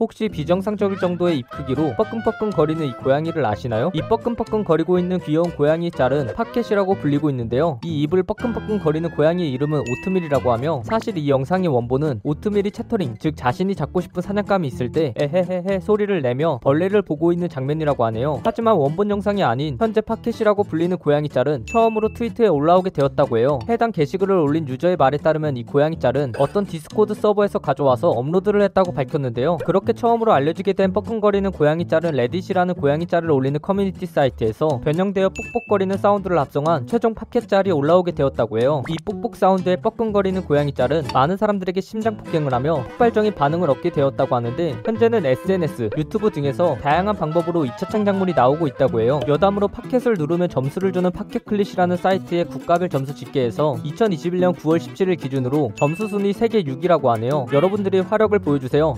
혹시 비정상적일 정도의 입 크기로 뻐끔뻐끔 거리는 이 고양이를 아시나요? 이 뻐끔뻐끔 거리고 있는 귀여운 고양이 짤은 팝캣이라고 불리고 있는데요. 이 입을 뻐끔뻐끔 거리는 고양이의 이름은 오트밀이라고 하며 사실 이 영상의 원본은 오트밀이 chattering 즉 자신이 잡고 싶은 사냥감이 있을 때 에헤헤헤 소리를 내며 벌레를 보고 있는 장면이라고 하네요. 하지만 원본 영상이 아닌 현재 팝캣이라고 불리는 고양이 짤은 처음으로 트위터에 올라오게 되었다고 해요. 해당 게시글을 올린 유저의 말에 따르면 이 고양이 짤은 어떤 디스코드 서버에서 가져와서 업로드를 했다고 밝혔는데요. 그렇게 처음으로 알려지게 된 뻐끔거리는 고양이 짤은 레딧이라는 고양이 짤을 올리는 커뮤니티 사이트에서 변형되어 뽁뽁거리는 사운드를 합성한 최종 팝캣 짤이 올라오게 되었다고 해요. 이 뽁뽁 사운드의 뻐끔거리는 고양이 짤은 많은 사람들에게 심장 폭행을 하며 폭발적인 반응을 얻게 되었다고 하는데 현재는 SNS, 유튜브 등에서 다양한 방법으로 2차 창작물이 나오고 있다고 해요. 여담으로 파켓을 누르면 점수를 주는 파켓클릿이라는 사이트의 국가별 점수 집계에서 2021년 9월 17일 기준으로 점수 순위 세계 6위라고 하네요. 여러분들이 화력을 보여주세요.